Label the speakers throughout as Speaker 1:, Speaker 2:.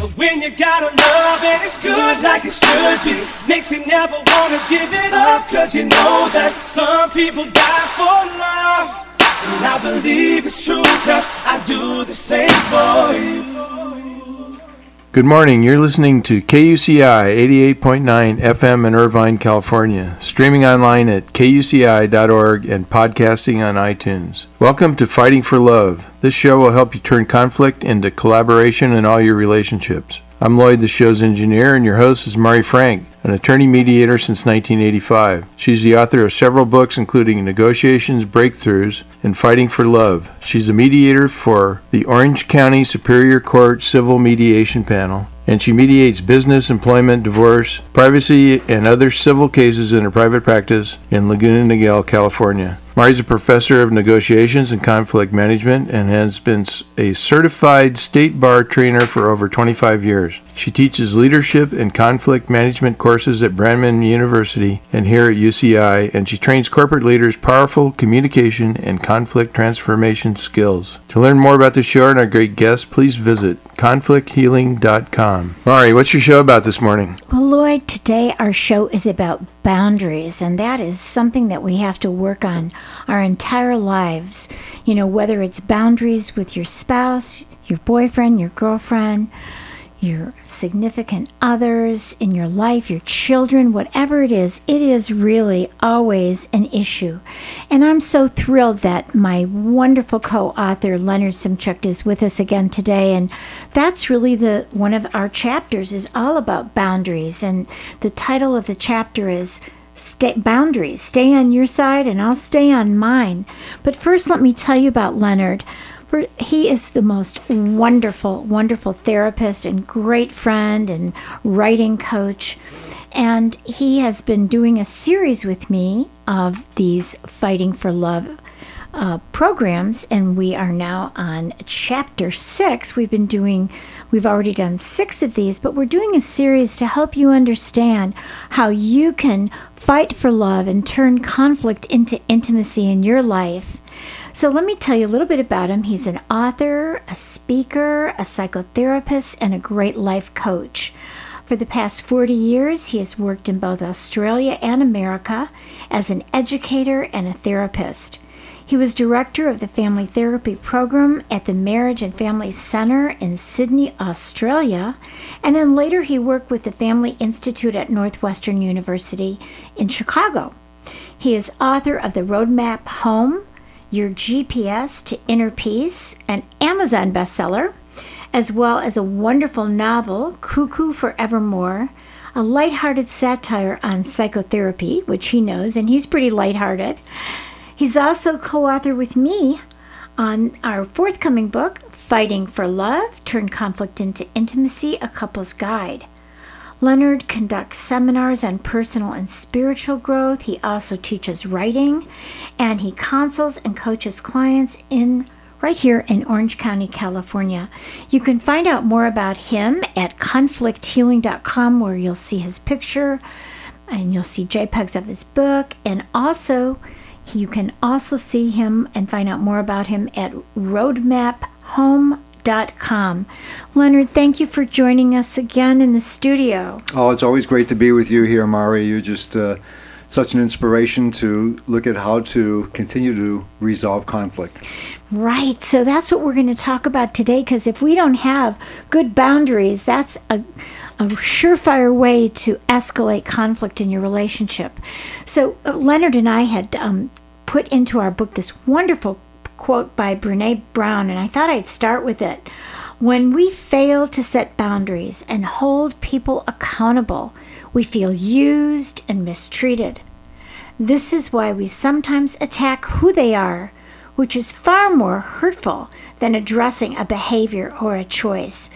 Speaker 1: But when you got a love and it's good like it should be, makes you never wanna give it up. Cause you know that some people die for love. And I believe it's true, cause I do the same for you.
Speaker 2: Good morning. You're listening to KUCI 88.9 FM in Irvine, California, streaming online at kuci.org and podcasting on iTunes. Welcome to Fighting for Love. This show will help you turn conflict into collaboration in all your relationships. I'm Lloyd, the show's engineer, and your host is Mari Frank, an attorney mediator since 1985. She's the author of several books, including Negotiations, Breakthroughs, and Fighting for Love. She's a mediator for the Orange County Superior Court Civil Mediation Panel, and she mediates business, employment, divorce, privacy, and other civil cases in her private practice in Laguna Niguel, California. Mari's a professor of negotiations and conflict management and has been a certified state bar trainer for over 25 years. She teaches leadership and conflict management courses at Brandman University and here at UCI, and she trains corporate leaders powerful communication and conflict transformation skills. To learn more about the show and our great guests, please visit conflicthealing.com. Mari, what's your show about this morning?
Speaker 3: Well, Lloyd, today our show is about boundaries, and that is something that we have to work on our entire lives. You know, whether it's boundaries with your spouse, your boyfriend, your girlfriend, your significant others in your life, your children, whatever it is, it is really always an issue. And I'm so thrilled that my wonderful co-author Leonard Szymczak is with us again today. And that's really the one of our chapters is all about boundaries. And the title of the chapter is Stay, boundaries. Stay on your side and I'll stay on mine. But first, let me tell you about Leonard. He is the most wonderful, wonderful therapist and great friend and writing coach. And he has been doing a series with me of these Fighting for Love uh, programs, and we are now on chapter six. We've been doing, we've already done six of these, but we're doing a series to help you understand how you can fight for love and turn conflict into intimacy in your life. So, let me tell you a little bit about him. He's an author, a speaker, a psychotherapist, and a great life coach. For the past 40 years, he has worked in both Australia and America as an educator and a therapist. He was director of the Family Therapy Program at the Marriage and Family Center in Sydney, Australia, and then later he worked with the Family Institute at Northwestern University in Chicago. He is author of the Roadmap Home, Your GPS to Inner Peace, an Amazon bestseller, as well as a wonderful novel, Cuckoo Forevermore, a lighthearted satire on psychotherapy, which he knows, and he's pretty lighthearted. He's also co author with me on our forthcoming book, Fighting for Love Turn Conflict into Intimacy A Couple's Guide. Leonard conducts seminars on personal and spiritual growth. He also teaches writing and he consults and coaches clients in right here in Orange County, California. You can find out more about him at conflicthealing.com where you'll see his picture and you'll see JPEGs of his book and also you can also see him and find out more about him at roadmaphome.com. Leonard, thank you for joining us again in the studio.
Speaker 4: Oh, it's always great to be with you here, Mari. You're just uh, such an inspiration to look at how to continue to resolve conflict.
Speaker 3: Right. So that's what we're going to talk about today because if we don't have good boundaries, that's a a surefire way to escalate conflict in your relationship. So, uh, Leonard and I had um, put into our book this wonderful quote by Brene Brown, and I thought I'd start with it. When we fail to set boundaries and hold people accountable, we feel used and mistreated. This is why we sometimes attack who they are, which is far more hurtful than addressing a behavior or a choice.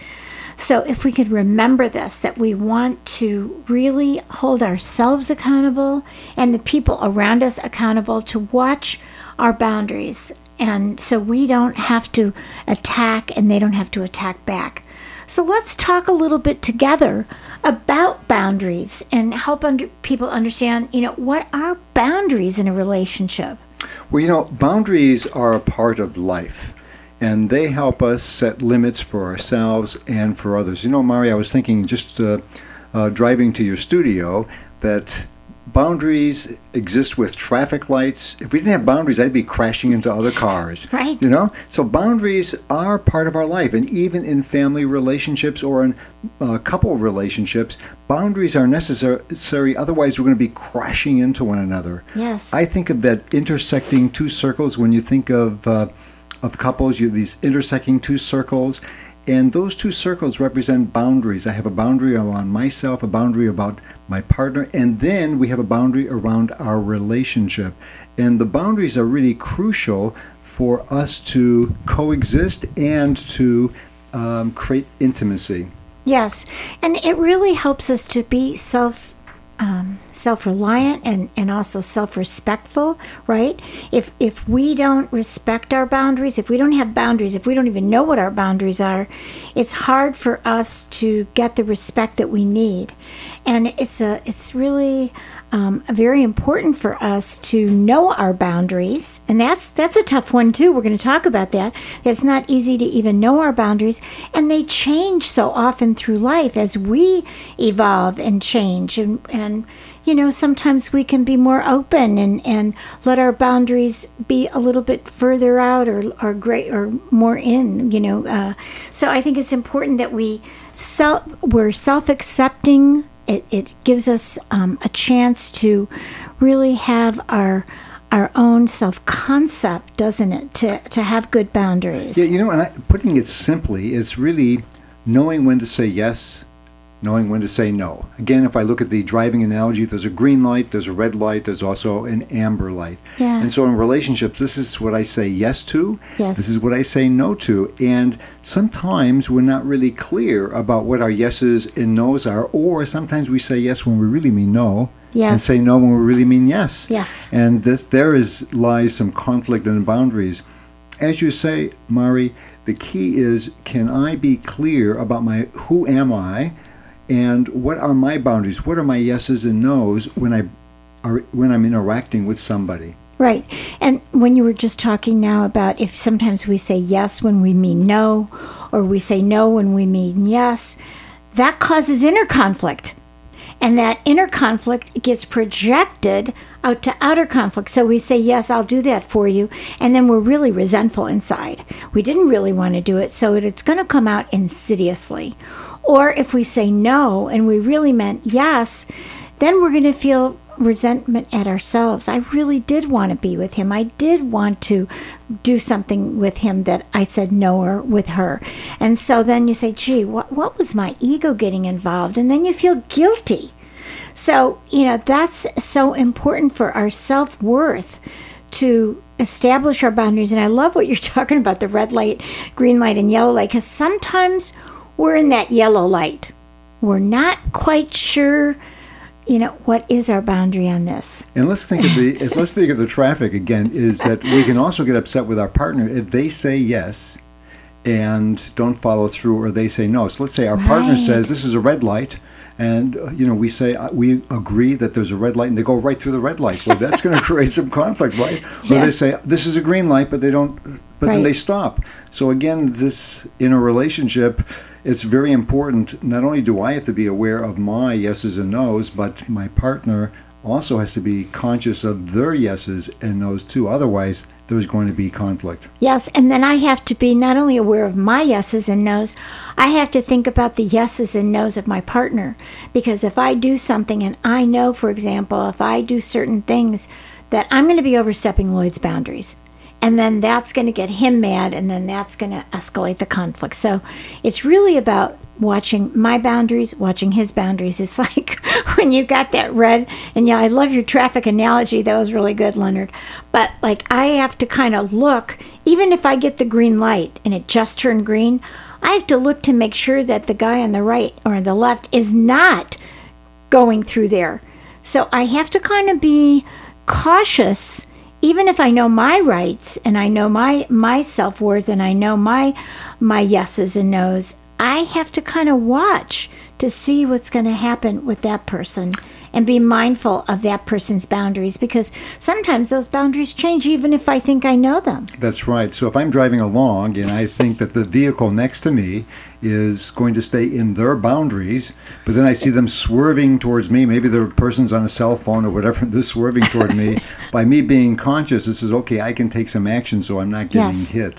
Speaker 3: So, if we could remember this, that we want to really hold ourselves accountable and the people around us accountable to watch our boundaries. And so we don't have to attack and they don't have to attack back. So, let's talk a little bit together about boundaries and help under, people understand, you know, what are boundaries in a relationship?
Speaker 4: Well, you know, boundaries are a part of life, and they help us set limits for ourselves and for others. You know, Mari, I was thinking just uh, uh, driving to your studio that boundaries exist with traffic lights. If we didn't have boundaries, I'd be crashing into other cars.
Speaker 3: Right.
Speaker 4: You know? So boundaries are part of our life. And even in family relationships or in uh, couple relationships, boundaries are necessary. Otherwise, we're going to be crashing into one another.
Speaker 3: Yes.
Speaker 4: I think of that intersecting two circles when you think of, uh, of couples, you these intersecting two circles. And those two circles represent boundaries. I have a boundary around myself, a boundary about my partner, and then we have a boundary around our relationship. And the boundaries are really crucial for us to coexist and to um, create intimacy.
Speaker 3: Yes, and it really helps us to be self um, self-reliant and, and also self-respectful right? If if we don't respect our boundaries if we don't have boundaries if we don't even know what our boundaries are it's hard for us to get the respect that we need. And it's a it's really um, very important for us to know our boundaries, and that's that's a tough one too. We're going to talk about that. It's not easy to even know our boundaries, and they change so often through life as we evolve and change, and and you know sometimes we can be more open and and let our boundaries be a little bit further out or or great or more in. You know, uh, so I think it's important that we self we're self accepting it, it gives us um, a chance to really have our our own self concept, doesn't it? To to have good boundaries.
Speaker 4: Yeah, you know, and I, putting it simply, it's really knowing when to say yes, knowing when to say no. Again, if I look at the driving analogy, there's a green light, there's a red light, there's also an amber light.
Speaker 3: Yeah.
Speaker 4: And so in relationships, this is what I say yes to,
Speaker 3: Yes.
Speaker 4: this is what I say no to. And sometimes we're not really clear about what our yeses and nos are, or sometimes we say yes when we really mean no. And say no when we really mean yes.
Speaker 3: Yes.
Speaker 4: And this, there is lies some conflict and boundaries. As you say, Mari, the key is can I be clear about my who am I and what are my boundaries? What are my yeses and nos when I are when I'm interacting with somebody?
Speaker 3: Right. And when you were just talking now about if sometimes we say yes when we mean no, or we say no when we mean yes, that causes inner conflict. And that inner conflict gets projected out to outer conflict. So we say, Yes, I'll do that for you. And then we're really resentful inside. We didn't really want to do it. So it's going to come out insidiously. Or if we say no and we really meant yes, then we're going to feel resentment at ourselves. I really did want to be with him. I did want to do something with him that I said no or with her. And so then you say, gee, what, what was my ego getting involved? And then you feel guilty. So, you know, that's so important for our self worth to establish our boundaries. And I love what you're talking about the red light, green light, and yellow light, because sometimes we're in that yellow light. We're not quite sure, you know, what is our boundary on this.
Speaker 4: And let's think of the if let's think of the traffic again is that we can also get upset with our partner if they say yes and don't follow through or they say no. So let's say our partner says this is a red light and uh, you know we say uh, we agree that there's a red light and they go right through the red light. Well, that's going to create some conflict, right? Or they say this is a green light but they don't but then they stop. So again, this in a relationship it's very important. Not only do I have to be aware of my yeses and nos, but my partner also has to be conscious of their yeses and nos too. Otherwise, there's going to be conflict.
Speaker 3: Yes, and then I have to be not only aware of my yeses and nos, I have to think about the yeses and nos of my partner. Because if I do something and I know, for example, if I do certain things, that I'm going to be overstepping Lloyd's boundaries. And then that's going to get him mad, and then that's going to escalate the conflict. So it's really about watching my boundaries, watching his boundaries. It's like when you got that red, and yeah, I love your traffic analogy. That was really good, Leonard. But like, I have to kind of look, even if I get the green light and it just turned green, I have to look to make sure that the guy on the right or on the left is not going through there. So I have to kind of be cautious even if I know my rights and I know my my self-worth and I know my my yeses and nos, I have to kind of watch to see what's going to happen with that person and be mindful of that person's boundaries because sometimes those boundaries change even if I think I know them.
Speaker 4: That's right. So if I'm driving along and I think that the vehicle next to me is going to stay in their boundaries, but then I see them swerving towards me, maybe the person's on a cell phone or whatever, they're swerving toward me. By me being conscious, this is okay, I can take some action so I'm not getting
Speaker 3: Yes.
Speaker 4: hit.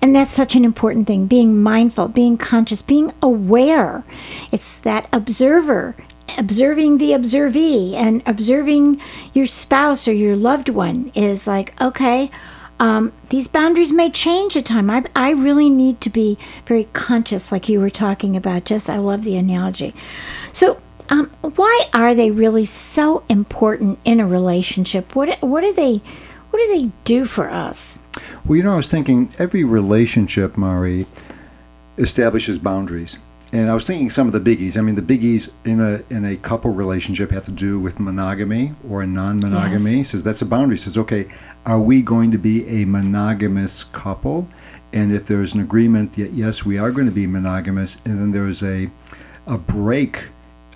Speaker 3: And that's such an important thing being mindful, being conscious, being aware. It's that observer, observing the observee, and observing your spouse or your loved one is like, okay, um, these boundaries may change at time. I, I really need to be very conscious, like you were talking about. Just, I love the analogy. So, um, why are they really so important in a relationship? What what do they what do they do for us?
Speaker 4: Well, you know, I was thinking every relationship, Mari, establishes boundaries. And I was thinking some of the biggies. I mean, the biggies in a in a couple relationship have to do with monogamy or a non-monogamy.
Speaker 3: Yes.
Speaker 4: Says that's a boundary. Says, okay, are we going to be a monogamous couple? And if there's an agreement that yes, we are going to be monogamous, and then there's a a break,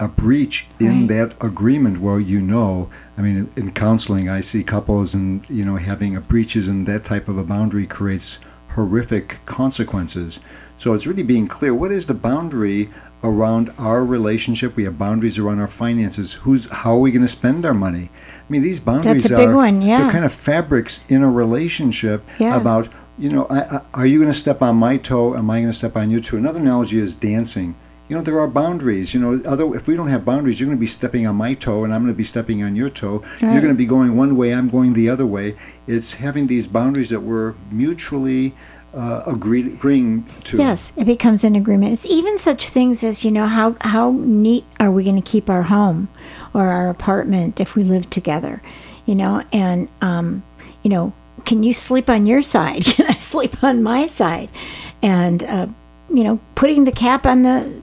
Speaker 4: a breach in
Speaker 3: Right.
Speaker 4: that agreement where you know, I mean, in, in counseling, I see couples and you know having a breaches and that type of a boundary creates horrific consequences. So it's really being clear. What is the boundary around our relationship? We have boundaries around our finances. Who's how are we going to spend our money? I mean, these boundaries
Speaker 3: a big
Speaker 4: are
Speaker 3: one, yeah.
Speaker 4: they're kind of fabrics in a relationship
Speaker 3: Yeah.
Speaker 4: about you know, I, I, are you going to step on my toe? Am I going to step on your toe? Another analogy is dancing. You know, there are boundaries. You know, other if we don't have boundaries, you're going to be stepping on my toe, and I'm going to be stepping on your toe.
Speaker 3: Right.
Speaker 4: You're going to be going one way, I'm going the other way. It's having these boundaries that we're mutually uh, agreed, agreeing to.
Speaker 3: Yes, it becomes an agreement. It's even such things as you know how how neat are we going to keep our home or our apartment if we live together, you know, and um, you know, can you sleep on your side? Can I sleep on my side? And uh, you know, putting the cap on the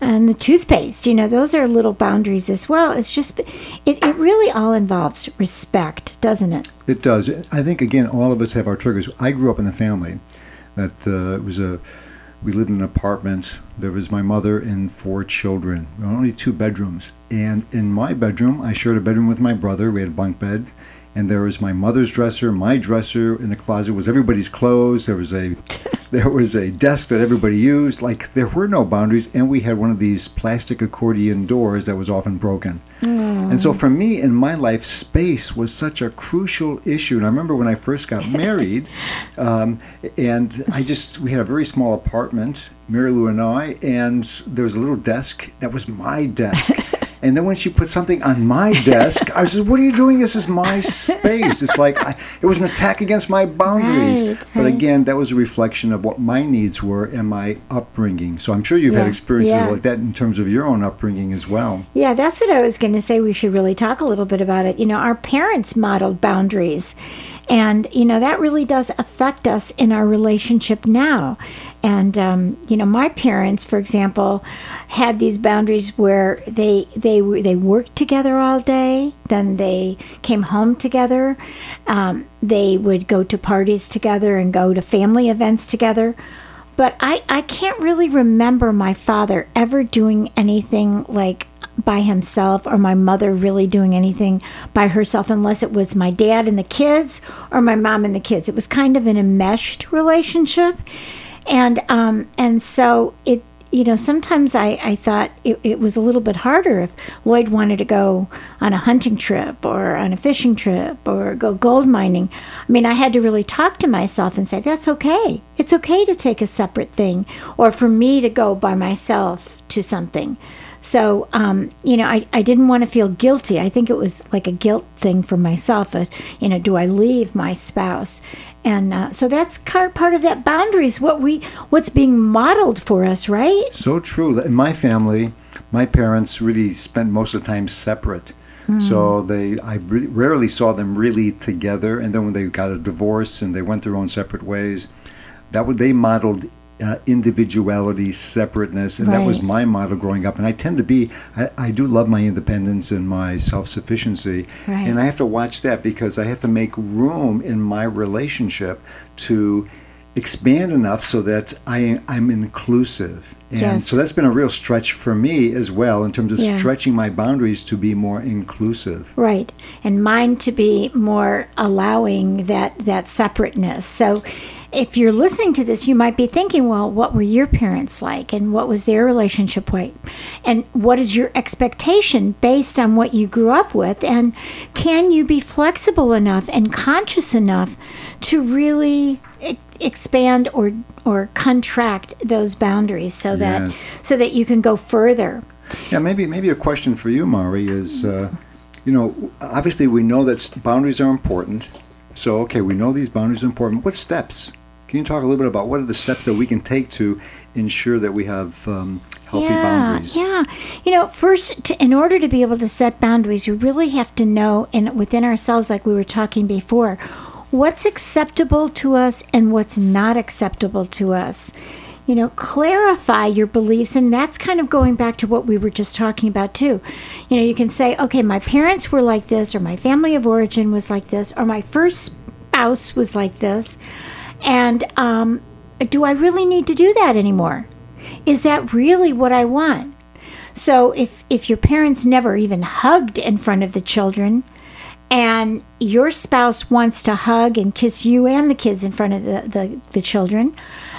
Speaker 3: and the toothpaste you know those are little boundaries as well it's just it, it really all involves respect doesn't it
Speaker 4: It does. I think again, all of us have our triggers. I grew up in a family that uh, it was a. We lived in an apartment. There was my mother and four children. Only two bedrooms, and in my bedroom, I shared a bedroom with my brother. We had a bunk bed, and there was my mother's dresser, my dresser. In the closet was everybody's clothes. There was a there was a desk that everybody used. Like there were no boundaries, and we had one of these plastic accordion doors that was often broken. And so for me in my life, space was such a crucial issue. And I remember when I first got married, um, and I just, we had a very small apartment, Mary Lou and I, and there was a little desk that was my desk. And then when she put something on my desk, I said, "What are you doing? This is my space." It's like I, it was an attack against my boundaries.
Speaker 3: Right,
Speaker 4: but
Speaker 3: right.
Speaker 4: again, that was a reflection of what my needs were and my upbringing. So I'm sure you've had experiences
Speaker 3: yeah.
Speaker 4: like that in terms of your own upbringing as well.
Speaker 3: Yeah, that's what I was going to say. We should really talk a little bit about it. You know, our parents modeled boundaries. And, you know, that really does affect us in our relationship now. And, um, you know, my parents, for example, had these boundaries where they, they, they worked together all day, then they came home together, um, they would go to parties together and go to family events together. But I, I can't really remember my father ever doing anything like by himself or my mother really doing anything by herself unless it was my dad and the kids or my mom and the kids. It was kind of an enmeshed relationship. And um and so it you know, sometimes I, I thought it, it was a little bit harder if Lloyd wanted to go on a hunting trip or on a fishing trip or go gold mining. I mean, I had to really talk to myself and say, that's okay. It's okay to take a separate thing or for me to go by myself to something. So, um, you know, I, I didn't want to feel guilty. I think it was like a guilt thing for myself. Uh, you know, do I leave my spouse? And uh, so that's part of that boundaries. What we, what's being modeled for us, right?
Speaker 4: So true. In my family, my parents really spent most of the time separate. So they, I re- rarely saw them really together. And then when they got a divorce and they went their own separate ways, that would they modeled uh, individuality, separateness, and that was my model growing up. And I tend to be, I, I do love my independence and my self sufficiency,
Speaker 3: Right.
Speaker 4: and I have to watch that because I have to make room in my relationship to expand enough so that I I'm inclusive. And
Speaker 3: Yes.
Speaker 4: so that's been a real stretch for me as well in terms of
Speaker 3: Yeah.
Speaker 4: stretching my boundaries to be more inclusive.
Speaker 3: Right. And mine to be more allowing that that separateness. So if you're listening to this, you might be thinking, well, what were your parents like and what was their relationship like? And what is your expectation based on what you grew up with? And can you be flexible enough and conscious enough to really e- expand or or contract those boundaries so that so that you can go further?
Speaker 4: Yeah, maybe maybe a question for you, Mari, is uh, you know obviously we know that boundaries are important. So okay, we know these boundaries are important. What steps? Can you talk a little bit about what are the steps that we can take to ensure that we have um, healthy
Speaker 3: yeah,
Speaker 4: boundaries?
Speaker 3: Yeah, you know, first, to, in order to be able to set boundaries, we really have to know, in within ourselves, like we were talking before, what's acceptable to us and what's not acceptable to us. You know, clarify your beliefs, and that's kind of going back to what we were just talking about too. You know, you can say, okay, my parents were like this, or my family of origin was like this, or my first spouse was like this, and um, do I really need to do that anymore? Is that really what I want? So if if your parents never even hugged in front of the children and your spouse wants to hug and kiss you and the kids in front of the, the, the children,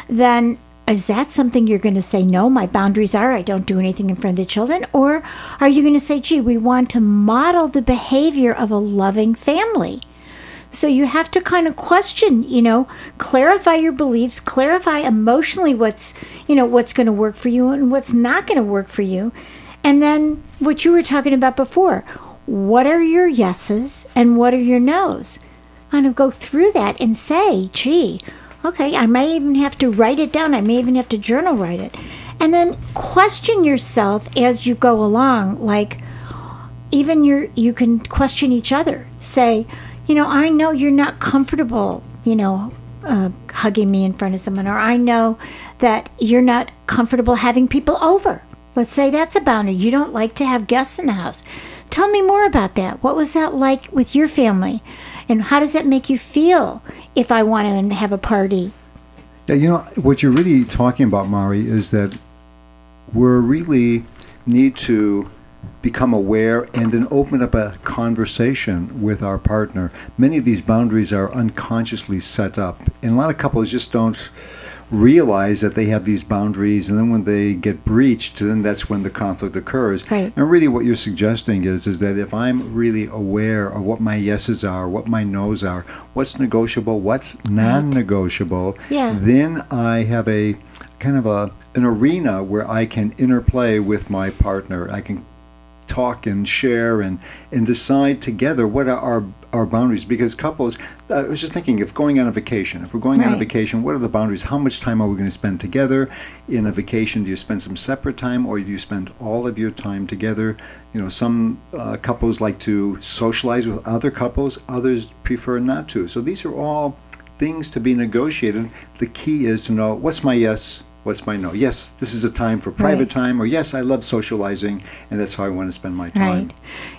Speaker 3: then is that something you're going to say, no, my boundaries are I don't do anything in front of the children? Or are you going to say, gee, we want to model the behavior of a loving family? So you have to kind of question, you know, clarify your beliefs, clarify emotionally what's, you know, what's going to work for you and what's not going to work for you. And then what you were talking about before, what are your yeses and what are your nos? Kind of go through that and say, gee, okay, I may even have to write it down. I may even have to journal write it. And then question yourself as you go along, like, even your you can question each other say you know i know you're not comfortable you know uh, hugging me in front of someone or i know that you're not comfortable having people over. Let's say that's a boundary. You don't like to have guests in the house. Tell me more about that. What was that like with your family? And how does that make you feel if i want to have a party?
Speaker 4: Yeah, you know what you're really talking about, Mari, is that we're really need to become aware and then open up a conversation with our partner. Many of these boundaries are unconsciously set up, and a lot of couples just don't realize that they have these boundaries and then when they get breached then that's when the conflict occurs
Speaker 3: Right.
Speaker 4: and really what you're suggesting is is that if i'm really aware of what my yeses are what my nos are what's negotiable what's non-negotiable
Speaker 3: Yeah.
Speaker 4: then I have a kind of a an arena where I can interplay with my partner. I can talk and share and and decide together what are our our boundaries. Because couples I was just thinking if going on a vacation if we're going on a vacation what are the boundaries? How much time are we going to spend together? In a vacation do you spend some separate time or do you spend all of your time together? You know some uh, couples like to socialize with other couples others prefer not to. So these are all things to be negotiated. The key is to know what's my yes, what's my no. Yes, this is a time for private
Speaker 3: Right.
Speaker 4: time, or yes, I love socializing, and that's how I want to spend my time.
Speaker 3: Right.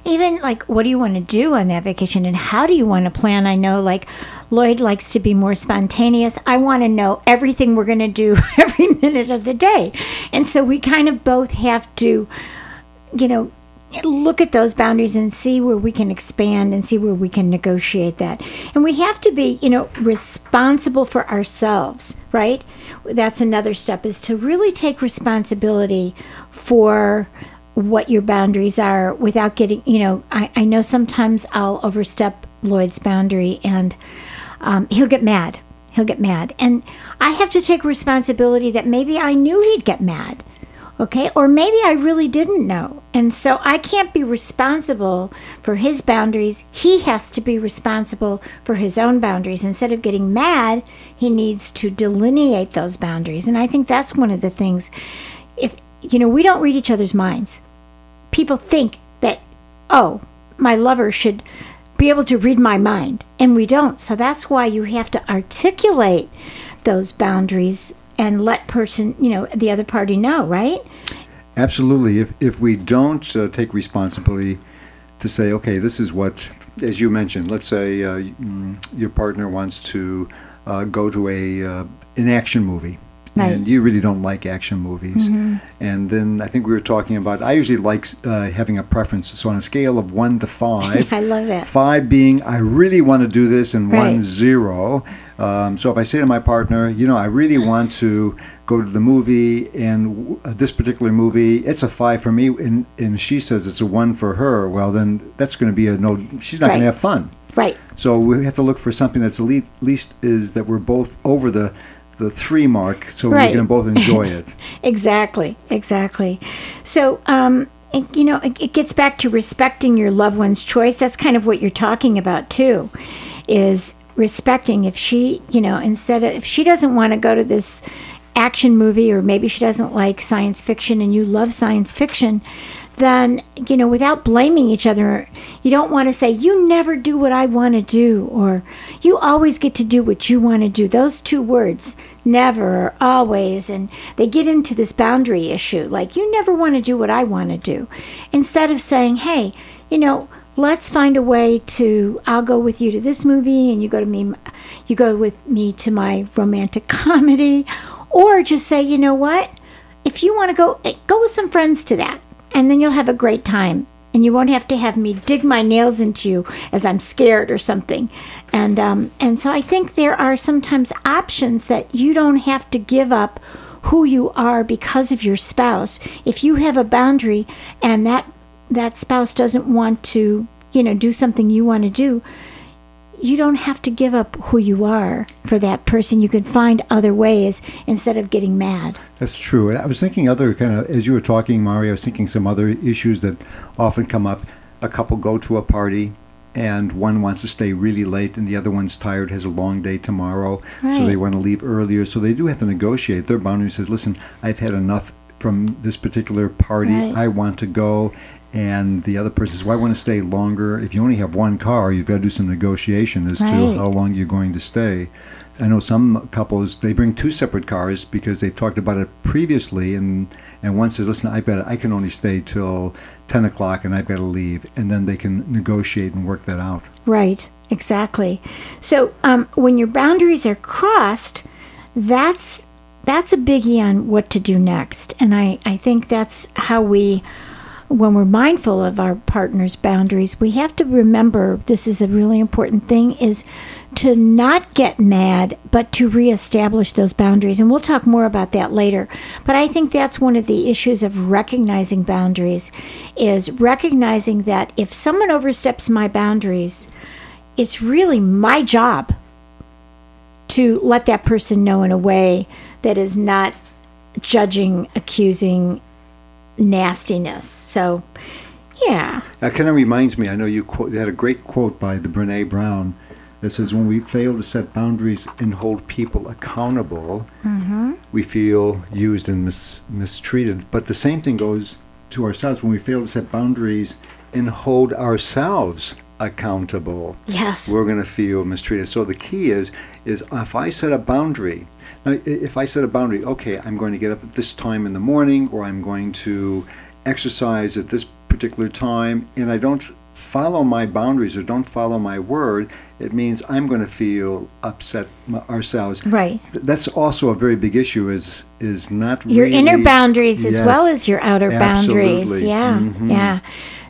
Speaker 3: Even like, what do you want to do on that vacation and how do you want to plan? I know, like, Lloyd likes to be more spontaneous. I want to know everything we're going to do every minute of the day. And so we kind of both have to, you know, look at those boundaries and see where we can expand and see where we can negotiate that. And we have to be, you know, responsible for ourselves, right? That's another step is to really take responsibility for what your boundaries are without getting, you know, I, I know sometimes I'll overstep Lloyd's boundary and um, he'll get mad. He'll get mad. And I have to take responsibility that maybe I knew he'd get mad okay? Or maybe i really didn't know. And so i can't be responsible for his boundaries. He has to be responsible for his own boundaries. Instead of getting mad he needs to delineate those boundaries. And i think that's one of the things. If you know we don't read each other's minds. People think that oh my lover should be able to read my mind. And we don't. So that's why you have to articulate those boundaries and let person, you know, the other party know, right?
Speaker 4: Absolutely. If if we don't uh, take responsibility to say, okay, this is what, as you mentioned, let's say uh, mm, your partner wants to uh, go to a uh, an action movie.
Speaker 3: Right.
Speaker 4: And you really don't like action movies. And then I think we were talking about, I usually like uh, having a preference. So on a scale of one to five,
Speaker 3: I love that.
Speaker 4: Five being I really want to do this, and
Speaker 3: Right.
Speaker 4: one zero. Um, so if I say to my partner, you know, I really want to go to the movie, and w- uh, this particular movie, it's a five for me, and, and she says it's a one for her. Well, then that's going to be a no. She's not going to have fun.
Speaker 3: Right.
Speaker 4: So we have to look for something that's at le- least is that we're both over the the three mark, so
Speaker 3: Right.
Speaker 4: we can both enjoy it.
Speaker 3: Exactly, exactly. So, um, it, you know, it, it gets back to respecting your loved one's choice. That's kind of what you're talking about too, is respecting. If she, you know, instead of if she doesn't want to go to this action movie, or maybe she doesn't like science fiction, and you love science fiction, then you know, without blaming each other, you don't want to say you never do what I want to do, or you always get to do what you want to do. Those two words never or always and they get into this boundary issue like you never want to do what i want to do instead of saying hey you know let's find a way to i'll go with you to this movie and you go to me you go with me to my romantic comedy or just say you know what if you want to go eh, go with some friends to that and then you'll have a great time and you won't have to have me dig my nails into you as I'm scared or something. And um, and so I think there are sometimes options that you don't have to give up who you are because of your spouse. If you have a boundary and that that spouse doesn't want to, you know, do something you want to do, you don't have to give up who you are for that person. You can find other ways instead of getting mad.
Speaker 4: That's true. I was thinking other kind of as you were talking, Mario. I was thinking some other issues that often come up. A couple go to a party, and one wants to stay really late, and the other one's tired, has a long day tomorrow, so they want to leave earlier. So they do have to negotiate. Their boundary says, "Listen, I've had enough from this particular party.
Speaker 3: Right.
Speaker 4: I want to go." And the other person says, "Well, I want to stay longer." If you only have one car, you've got to do some negotiation as
Speaker 3: Right.
Speaker 4: to how long you're going to stay. I know some couples they bring two separate cars because they've talked about it previously, and and one says, "Listen, I've got I can only stay till ten o'clock, and I've got to leave," and then they can negotiate and work that out.
Speaker 3: Right, exactly. So um, when your boundaries are crossed, that's that's a biggie on what to do next. And I, I think that's how we, when we're mindful of our partner's boundaries, we have to remember this is a really important thing is to not get mad, but to reestablish those boundaries. And we'll talk more about that later. But I think that's one of the issues of recognizing boundaries is recognizing that if someone oversteps my boundaries, it's really my job to let that person know in a way that is not judging, accusing nastiness. So, yeah.
Speaker 4: That kind of reminds me. I know you, quote, you had a great quote by the Brene Brown that says, "When we fail to set boundaries and hold people accountable, mm-hmm. we feel used and mis- mistreated." But the same thing goes to ourselves when we fail to set boundaries and hold ourselves accountable.
Speaker 3: Yes.
Speaker 4: we're going to feel mistreated. So the key is is if I set a boundary. Now, if I set a boundary, okay, I'm going to get up at this time in the morning, or I'm going to exercise at this particular time, and I don't follow my boundaries or don't follow my word, it means I'm going to feel upset ourselves.
Speaker 3: Right.
Speaker 4: That's also a very big issue. Is is not
Speaker 3: Your inner
Speaker 4: really-
Speaker 3: boundaries as well as your outer boundaries.
Speaker 4: Absolutely.
Speaker 3: Yeah.
Speaker 4: Mhm.
Speaker 3: Yeah.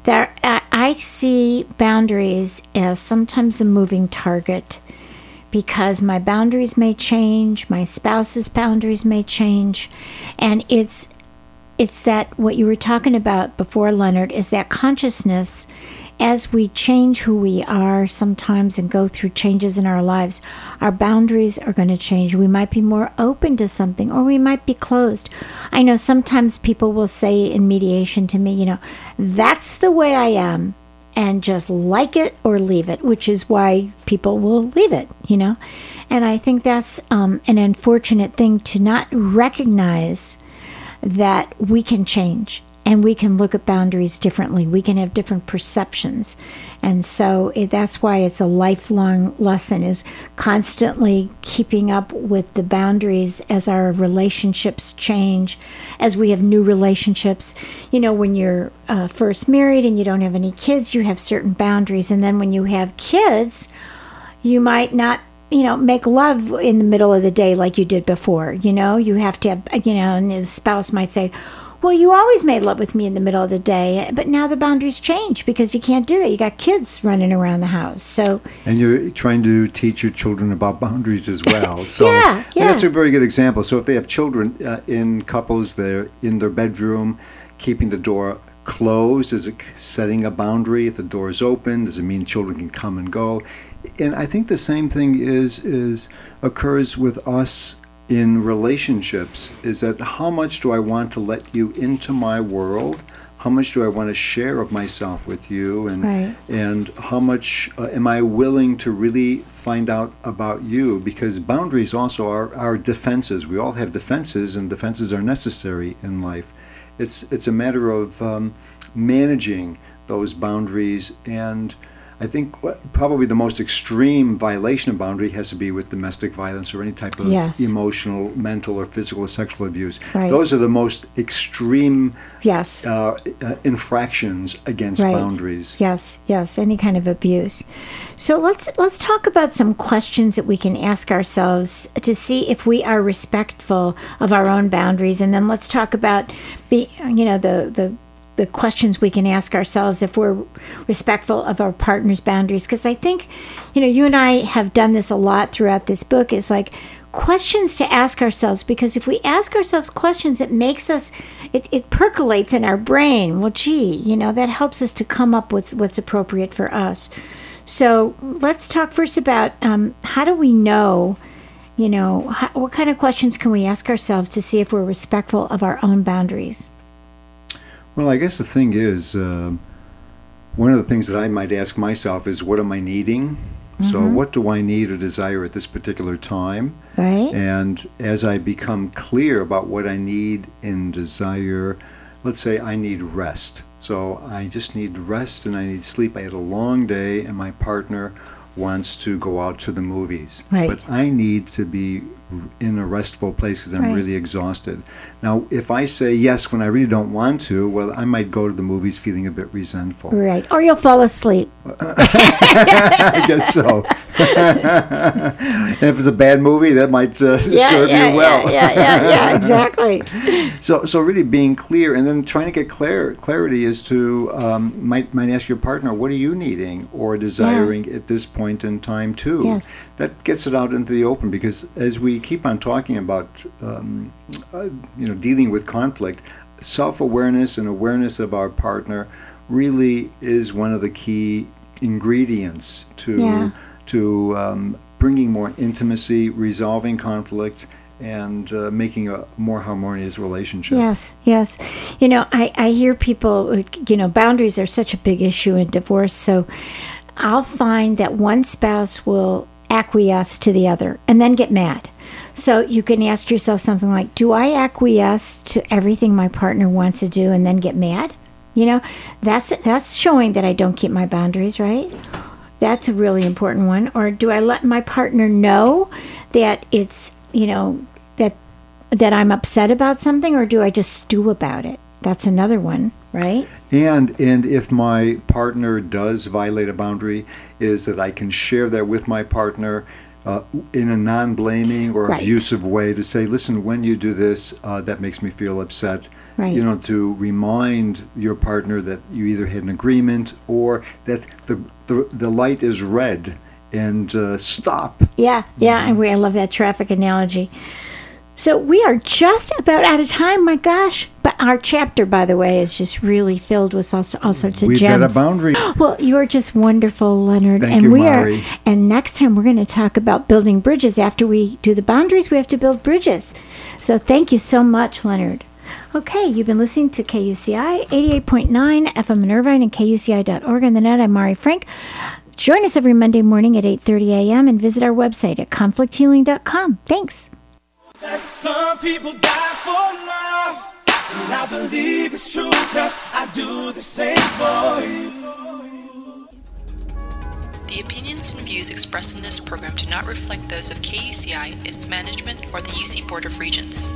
Speaker 3: There, I see boundaries as sometimes a moving target because my boundaries may change, my spouse's boundaries may change, and it's it's that what you were talking about before Leonard is that consciousness as we change who we are sometimes and go through changes in our lives our boundaries are going to change. We might be more open to something or we might be closed. I know sometimes people will say in mediation to me you know that's the way i am and just like it or leave it which is why people will leave it you know? And i think that's um, an unfortunate thing to not recognize that we can change and we can look at boundaries differently. We can have different perceptions. And so it, that's why it's a lifelong lesson is constantly keeping up with the boundaries as our relationships change, as we have new relationships. You know, when you're uh, first married and you don't have any kids, you have certain boundaries. And then when you have kids, you might not you know, make love in the middle of the day like you did before. You know, you have to have, you know, and his spouse might say, well, you always made love with me in the middle of the day, but now the boundaries change because you can't do that. You got kids running around the house. So
Speaker 4: and you're trying to teach your children about boundaries as well. So
Speaker 3: yeah, yeah.
Speaker 4: that's a very good example. So if they have children uh, in couples, they're in their bedroom, keeping the door closed is it setting a boundary. If the door is open, does it mean children can come and go? And I think the same thing is is occurs with us in relationships is that how much do I want to let you into my world? How much do I want to share of myself with you? And
Speaker 3: right.
Speaker 4: and how much uh, am I willing to really find out about you? Because boundaries also are our defenses. We all have defenses, and defenses are necessary in life. It's it's a matter of um, managing those boundaries and I think what, probably the most extreme violation of boundary has to be with domestic violence or any type of
Speaker 3: yes.
Speaker 4: emotional, mental, or physical or sexual abuse.
Speaker 3: Right.
Speaker 4: Those are the most extreme
Speaker 3: yes.
Speaker 4: Uh, uh, infractions against
Speaker 3: right.
Speaker 4: boundaries.
Speaker 3: Yes, yes, any kind of abuse. So let's let's talk about some questions that we can ask ourselves to see if we are respectful of our own boundaries, and then let's talk about be you know the the the questions we can ask ourselves if we're respectful of our partner's boundaries. Because I think, you know, you and I have done this a lot throughout this book. Is like questions to ask ourselves because if we ask ourselves questions, it makes us, it, it percolates in our brain. Well, gee, you know, that helps us to come up with what's appropriate for us. So let's talk first about um, how do we know, you know, what kind of questions can we ask ourselves to see if we're respectful of our own boundaries?
Speaker 4: Well, I guess the thing is, uh, one of the things that I might ask myself is, what am I needing? Mm-hmm. So, what do I need or desire at this particular time?
Speaker 3: Right.
Speaker 4: And as I become clear about what I need and desire, let's say I need rest. So, I just need rest and I need sleep. I had a long day, and my partner wants to go out to the movies.
Speaker 3: Right.
Speaker 4: But I need to be in a restful place because I'm
Speaker 3: Right.
Speaker 4: really exhausted. Now, if I say yes when I really don't want to, well, I might go to the movies feeling a bit resentful.
Speaker 3: Right. Or you'll fall asleep.
Speaker 4: I guess so. if it's a bad movie, that might uh, serve
Speaker 3: yeah,
Speaker 4: you well.
Speaker 3: yeah, yeah, yeah, yeah, exactly.
Speaker 4: So, so really being clear, and then trying to get clar- clarity is to um, might might ask your partner, what are you needing or desiring at this point in time too.
Speaker 3: Yes.
Speaker 4: That gets it out into the open because as we keep on talking about, um, uh, you know, dealing with conflict, self-awareness and awareness of our partner really is one of the key ingredients to
Speaker 3: Yeah.
Speaker 4: to um, bringing more intimacy, resolving conflict, and uh, making a more harmonious relationship.
Speaker 3: Yes, yes. You know, I, I hear people, you know, boundaries are such a big issue in divorce. So I'll find that one spouse will acquiesce to the other and then get mad. So you can ask yourself something like, Do I acquiesce to everything my partner wants to do and then get mad? You know, that's that's showing that I don't keep my boundaries, right? That's a really important one. Or do I let my partner know that it's, you know, that that I'm upset about something or do I just stew about it? That's another one, right?
Speaker 4: And and if my partner does violate a boundary, is that I can share that with my partner uh, in a non-blaming or
Speaker 3: Right.
Speaker 4: abusive way to say, listen, when you do this, uh, that makes me feel upset.
Speaker 3: Right.
Speaker 4: You know, to remind your partner that you either had an agreement or that the the, the light is red and uh, stop.
Speaker 3: Yeah, yeah, and we, I love that traffic analogy. So we are just about out of time. My gosh! But our chapter, by the way, is just really filled with all, all sorts of
Speaker 4: We've
Speaker 3: gems.
Speaker 4: got a boundary.
Speaker 3: Well, you are just wonderful, Leonard.
Speaker 4: Thank
Speaker 3: and
Speaker 4: you,
Speaker 3: we
Speaker 4: Mari.
Speaker 3: are and next time we're going to talk about building bridges. After we do the boundaries, we have to build bridges. So thank you so much, Leonard. Okay, you've been listening to KUCI 88.9 FM in Irvine and KUCI.org on the net. I'm Mari Frank. Join us every Monday morning at 8:30 a.m. and visit our website at conflicthealing.com. Thanks.
Speaker 1: That some people die for love, and I believe it's true.
Speaker 2: cause I do the same for you.
Speaker 5: The opinions and views expressed in this program do not reflect those of KUCI, its management, or the UC Board of Regents.